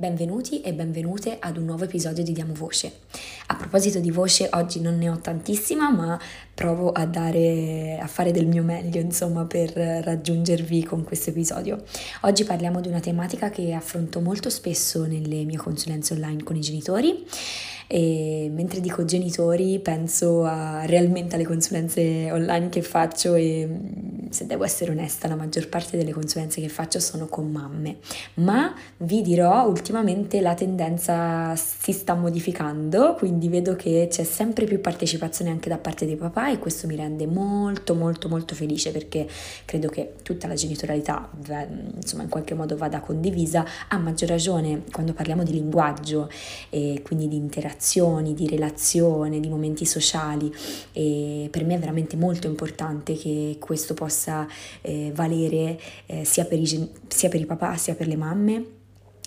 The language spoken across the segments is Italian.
Benvenuti e benvenute ad un nuovo episodio di Diamo Voce. A proposito di voce, oggi non ne ho tantissima, ma provo a, dare, a fare del mio meglio, insomma, per raggiungervi con questo episodio. Oggi parliamo di una tematica che affronto molto spesso nelle mie consulenze online con i genitori e mentre dico genitori penso a, realmente alle consulenze online che faccio e se devo essere onesta la maggior parte delle consulenze che faccio sono con mamme, ma vi dirò ultimamente la tendenza si sta modificando, quindi vedo che c'è sempre più partecipazione anche da parte dei papà e questo mi rende molto molto molto felice perché credo che tutta la genitorialità insomma in qualche modo vada condivisa, a maggior ragione quando parliamo di linguaggio e quindi di interazioni, di relazione, di momenti sociali e per me è veramente molto importante che questo possa eh, valere eh, sia, per i, sia per i papà sia per le mamme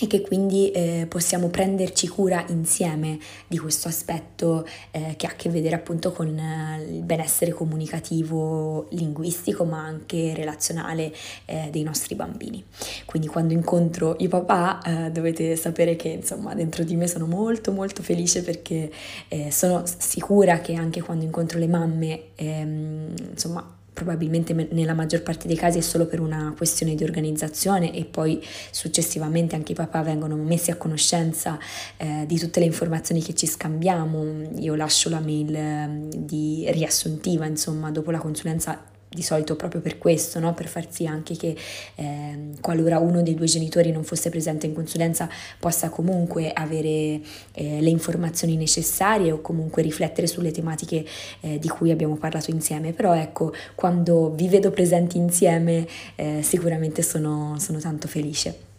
e che quindi eh, possiamo prenderci cura insieme di questo aspetto eh, che ha a che vedere appunto con eh, il benessere comunicativo, linguistico ma anche relazionale eh, dei nostri bambini. Quindi quando incontro i papà eh, dovete sapere che insomma dentro di me sono molto molto felice perché eh, sono sicura che anche quando incontro le mamme ehm, insomma probabilmente nella maggior parte dei casi è solo per una questione di organizzazione e poi successivamente anche i papà vengono messi a conoscenza eh, di tutte le informazioni che ci scambiamo. Io lascio la mail eh, riassuntiva, insomma, dopo la consulenza di solito proprio per questo, no? per far sì anche che eh, qualora uno dei due genitori non fosse presente in consulenza possa comunque avere eh, le informazioni necessarie o comunque riflettere sulle tematiche eh, di cui abbiamo parlato insieme. Però ecco, quando vi vedo presenti insieme eh, sicuramente sono, sono tanto felice.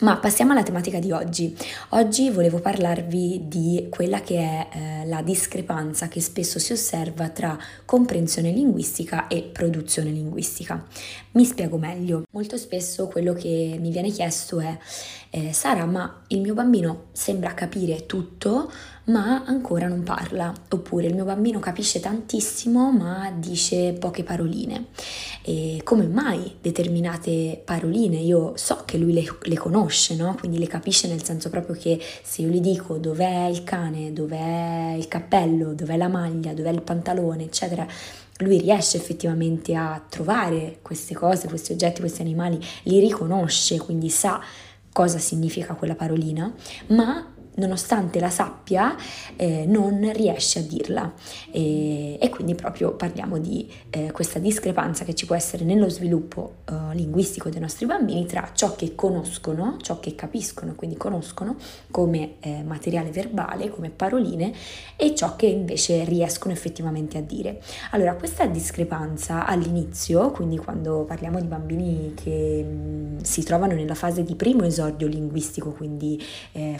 Ma passiamo alla tematica di oggi. Oggi volevo parlarvi di quella che è eh, la discrepanza che spesso si osserva tra comprensione linguistica e produzione linguistica. Mi spiego meglio. Molto spesso quello che mi viene chiesto è eh, Sara, ma il mio bambino sembra capire tutto, ma ancora non parla. Oppure il mio bambino capisce tantissimo, ma dice poche paroline. E come mai determinate paroline? Io so che lui le, le conosce, no? Quindi le capisce nel senso proprio che se io gli dico dov'è il cane, dov'è il cappello, dov'è la maglia, dov'è il pantalone, eccetera, lui riesce effettivamente a trovare queste cose, questi oggetti, questi animali, li riconosce, quindi sa cosa significa quella parolina, ma nonostante la sappia, eh, non riesce a dirla. E, e, quindi proprio parliamo di eh, questa discrepanza che ci può essere nello sviluppo eh, linguistico dei nostri bambini tra ciò che conoscono, ciò che capiscono, quindi conoscono come eh, materiale verbale, come paroline, e ciò che invece riescono effettivamente a dire. Allora, questa discrepanza all'inizio, quindi quando parliamo di bambini che mh, mm, si trovano nella fase di primo esordio linguistico, quindi eh,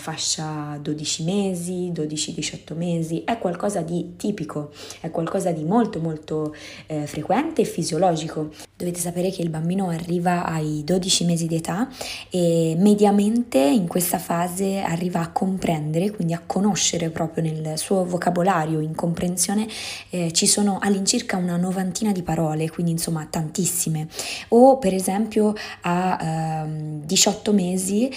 fascia 12 mesi, 12-18 mesi, è qualcosa di tipico, è qualcosa di molto molto eh, frequente e fisiologico. Dovete sapere che il bambino arriva ai 12 mesi di età e mediamente in questa fase arriva a comprendere, quindi a conoscere proprio nel suo vocabolario, in comprensione, eh, ci sono all'incirca una novantina di parole, quindi insomma tantissime. O per esempio a eh, 18 mesi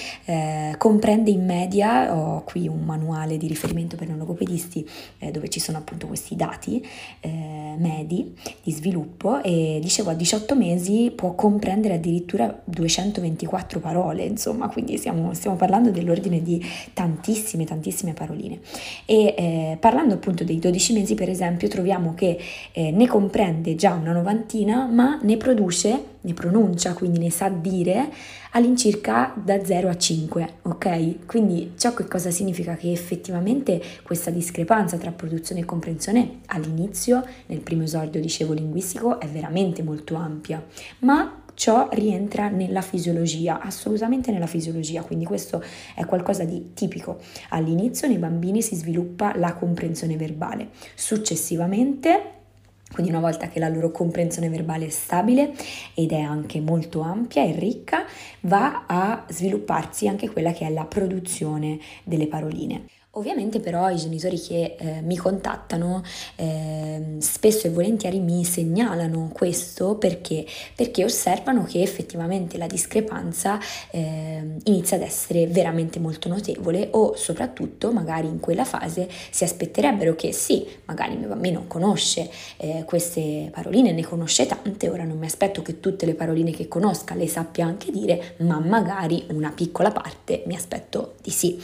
comprende in media, qui un manuale di riferimento per non logopedisti eh, dove ci sono appunto questi dati eh, medi di sviluppo e dicevo a 18 mesi può comprendere addirittura 224 parole, insomma, quindi stiamo, stiamo parlando dell'ordine di tantissime, tantissime paroline. E eh, parlando appunto dei 12 mesi, per esempio, troviamo che eh, ne comprende già una novantina, ma ne produce, ne pronuncia, quindi ne sa dire all'incirca da 0 a 5, ok? Quindi ciò che cosa significa? Che effettivamente questa discrepanza tra produzione e comprensione all'inizio, nel primo esordio dicevo linguistico, è veramente molto ampia, ma ciò rientra nella fisiologia, assolutamente nella fisiologia, quindi questo è qualcosa di tipico. All'inizio nei bambini si sviluppa la comprensione verbale, successivamente quindi una volta che la loro comprensione verbale è stabile ed è anche molto ampia e ricca, va a svilupparsi anche quella che è la produzione delle paroline. Ovviamente però i genitori che eh, mi contattano eh, spesso e volentieri mi segnalano questo perché, perché osservano che effettivamente la discrepanza eh, inizia ad essere veramente molto notevole o soprattutto magari in quella fase si aspetterebbero che sì, magari mio bambino conosce eh, queste paroline, ne conosce tante, ora non mi aspetto che tutte le paroline che conosca le sappia anche dire, ma magari una piccola parte mi aspetto di sì.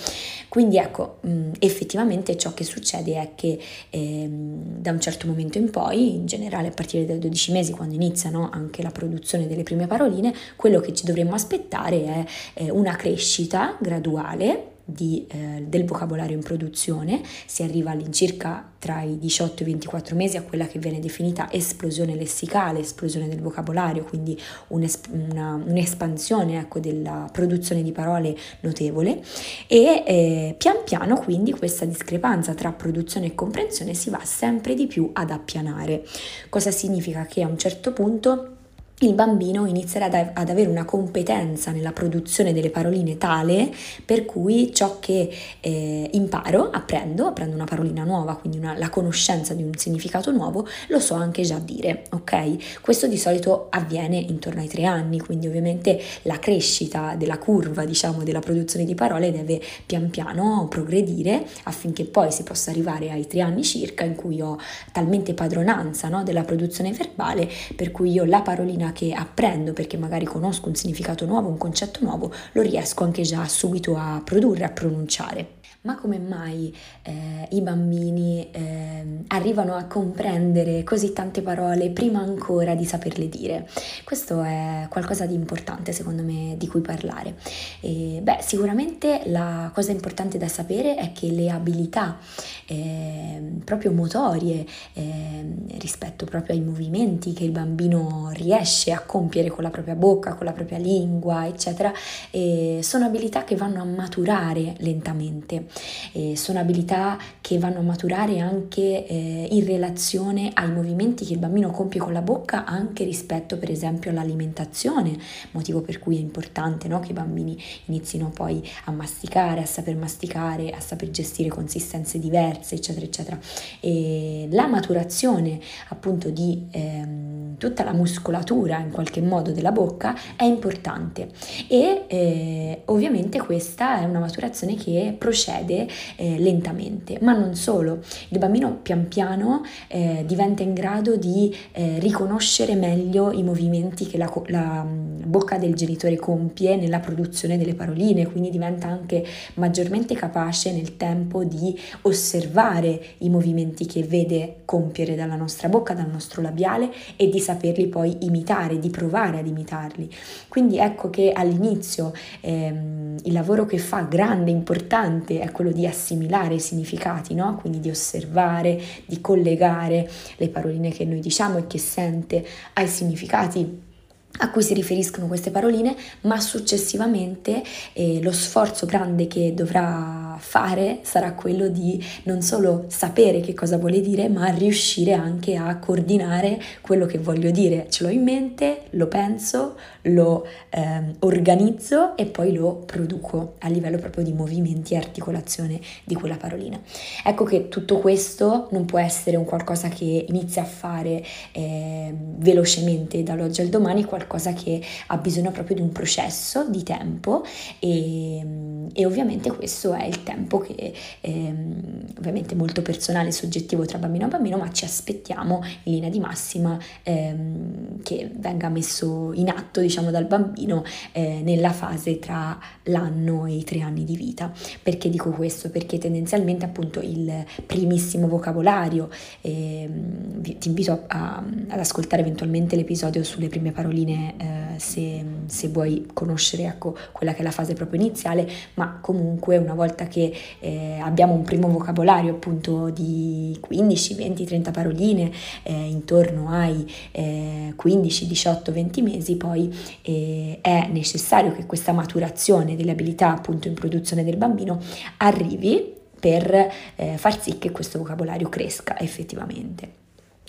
Quindi ecco, effettivamente ciò che succede è che ehm, da un certo momento in poi, in generale a partire dai 12 mesi, quando iniziano anche la produzione delle prime paroline, quello che ci dovremmo aspettare è eh, una crescita graduale di, eh, del vocabolario in produzione, si arriva all'incirca tra i 18 e i 24 mesi a quella che viene definita esplosione lessicale, esplosione del vocabolario, quindi un'esp- una, un'espansione ecco, della produzione di parole notevole e eh, pian piano quindi questa discrepanza tra produzione e comprensione si va sempre di più ad appianare. Cosa significa che a un certo punto il bambino inizierà ad, avere una competenza nella produzione delle paroline tale per cui ciò che eh, imparo, apprendo, apprendo una parolina nuova, quindi una, la conoscenza di un significato nuovo, lo so anche già dire, ok? Questo di solito avviene intorno ai tre anni, quindi ovviamente la crescita della curva, diciamo, della produzione di parole deve pian piano progredire affinché poi si possa arrivare ai tre anni circa in cui ho talmente padronanza no, della produzione verbale per cui io la parolina disciplina che apprendo perché magari conosco un significato nuovo, un concetto nuovo, lo riesco anche già subito a produrre, a pronunciare ma come mai eh, i bambini eh, arrivano a comprendere così tante parole prima ancora di saperle dire? Questo è qualcosa di importante secondo me di cui parlare. E, beh, sicuramente la cosa importante da sapere è che le abilità eh, proprio motorie ehm, rispetto proprio ai movimenti che il bambino riesce a compiere con la propria bocca, con la propria lingua, eccetera, sono abilità che vanno a maturare lentamente eh, sono abilità che vanno a maturare anche eh, in relazione ai movimenti che il bambino compie con la bocca, anche rispetto per esempio all'alimentazione, motivo per cui è importante no? che i bambini inizino poi a masticare, a saper masticare, a saper gestire consistenze diverse, eccetera, eccetera. E la maturazione appunto di ehm, tutta la muscolatura in qualche modo della bocca è importante e eh, ovviamente questa è una maturazione che procede procede eh, lentamente, ma non solo, il bambino pian piano eh, diventa in grado di eh, riconoscere meglio i movimenti che la, la mm, bocca del genitore compie nella produzione delle paroline, quindi diventa anche maggiormente capace nel tempo di osservare i movimenti che vede compiere dalla nostra bocca, dal nostro labiale e di saperli poi imitare, di provare ad imitarli. Quindi ecco che all'inizio ehm, il lavoro che fa grande, importante, è quello di assimilare i significati, no? quindi di osservare, di collegare le paroline che noi diciamo e che sente ai significati a cui si riferiscono queste paroline, ma successivamente eh, lo sforzo grande che dovrà fare sarà quello di non solo sapere che cosa vuole dire, ma riuscire anche a coordinare quello che voglio dire. Ce l'ho in mente, lo penso, lo eh, organizzo e poi lo produco a livello proprio di movimenti e articolazione di quella parolina. Ecco che tutto questo non può essere un qualcosa che inizia a fare eh, velocemente dall'oggi al domani, qualcosa che ha bisogno proprio di un processo di tempo e, e ovviamente questo è il tempo che ehm, ovviamente molto personale e soggettivo tra bambino e bambino, ma ci aspettiamo in linea di massima ehm, che venga messo in atto diciamo dal bambino eh, nella fase tra l'anno e i tre anni di vita. Perché dico questo? Perché tendenzialmente appunto il primissimo vocabolario, ehm, ti invito a, a, ad ascoltare eventualmente l'episodio sulle prime paroline eh, se, se, vuoi conoscere ecco, quella che è la fase proprio iniziale, ma comunque una volta che eh, abbiamo un primo vocabolario appunto di 15, 20, 30 paroline eh, intorno ai 15, 18, 20 mesi, poi eh, è necessario che questa maturazione delle abilità appunto in produzione del bambino arrivi per eh, far sì che questo vocabolario cresca effettivamente.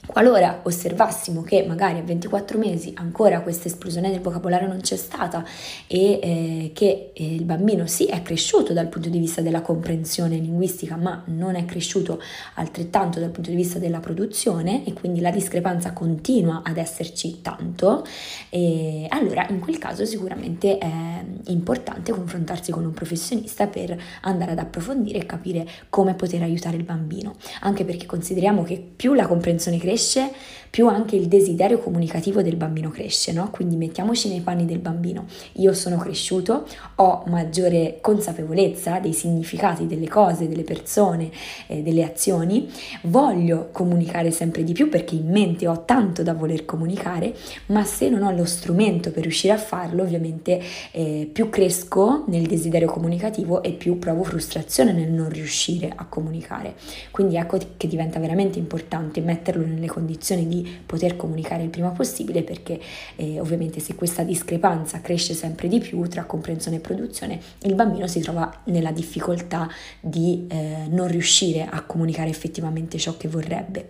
Qualora osservassimo che magari a 24 mesi ancora questa esplosione del vocabolario non c'è stata e eh, che eh, il bambino sì è cresciuto dal punto di vista della comprensione linguistica ma non è cresciuto altrettanto dal punto di vista della produzione e quindi la discrepanza continua ad esserci tanto, eh, allora in quel caso sicuramente è importante confrontarsi con un professionista per andare ad approfondire e capire come poter aiutare il bambino, anche perché consideriamo che più la comprensione cresce, cresce, più anche il desiderio comunicativo del bambino cresce, no? Quindi mettiamoci nei panni del bambino. Io sono cresciuto, ho maggiore consapevolezza dei significati delle cose, delle persone, eh, delle azioni, voglio comunicare sempre di più perché in mente ho tanto da voler comunicare, ma se non ho lo strumento per riuscire a farlo, ovviamente eh, più cresco nel desiderio comunicativo e più provo frustrazione nel non riuscire a comunicare. Quindi ecco che diventa veramente importante metterlo nelle nelle condizioni di poter comunicare il prima possibile perché eh, ovviamente se questa discrepanza cresce sempre di più tra comprensione e produzione, il bambino si trova nella difficoltà di eh, non riuscire a comunicare effettivamente ciò che vorrebbe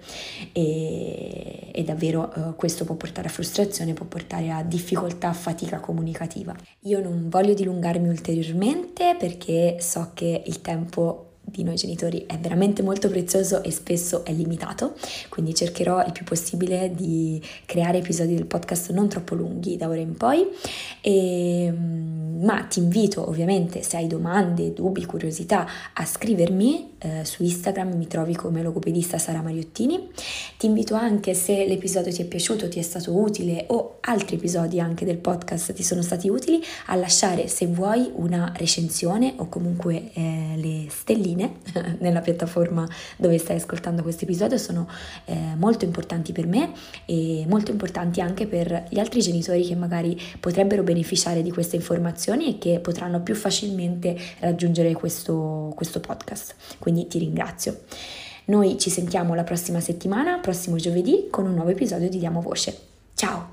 e, e davvero eh, questo può portare a frustrazione, può portare a difficoltà, a fatica comunicativa. Io non voglio dilungarmi ulteriormente perché so che il tempo di noi genitori è veramente molto prezioso e spesso è limitato, quindi cercherò il più possibile di creare episodi del podcast non troppo lunghi da ora in poi, e, ehm, ma ti invito ovviamente se hai domande, dubbi, curiosità a scrivermi eh, su Instagram, mi trovi come logopedista Sara Mariottini, ti invito anche se l'episodio ti è piaciuto, ti è stato utile o altri episodi anche del podcast ti sono stati utili a lasciare se vuoi una recensione o comunque eh, le stelline stelline nella piattaforma dove stai ascoltando questo episodio sono eh, molto importanti per me e molto importanti anche per gli altri genitori che magari potrebbero beneficiare di queste informazioni e che potranno più facilmente raggiungere questo, questo podcast. Quindi ti ringrazio. Noi ci sentiamo la prossima settimana, prossimo giovedì, con un nuovo episodio di Diamo Voce. Ciao!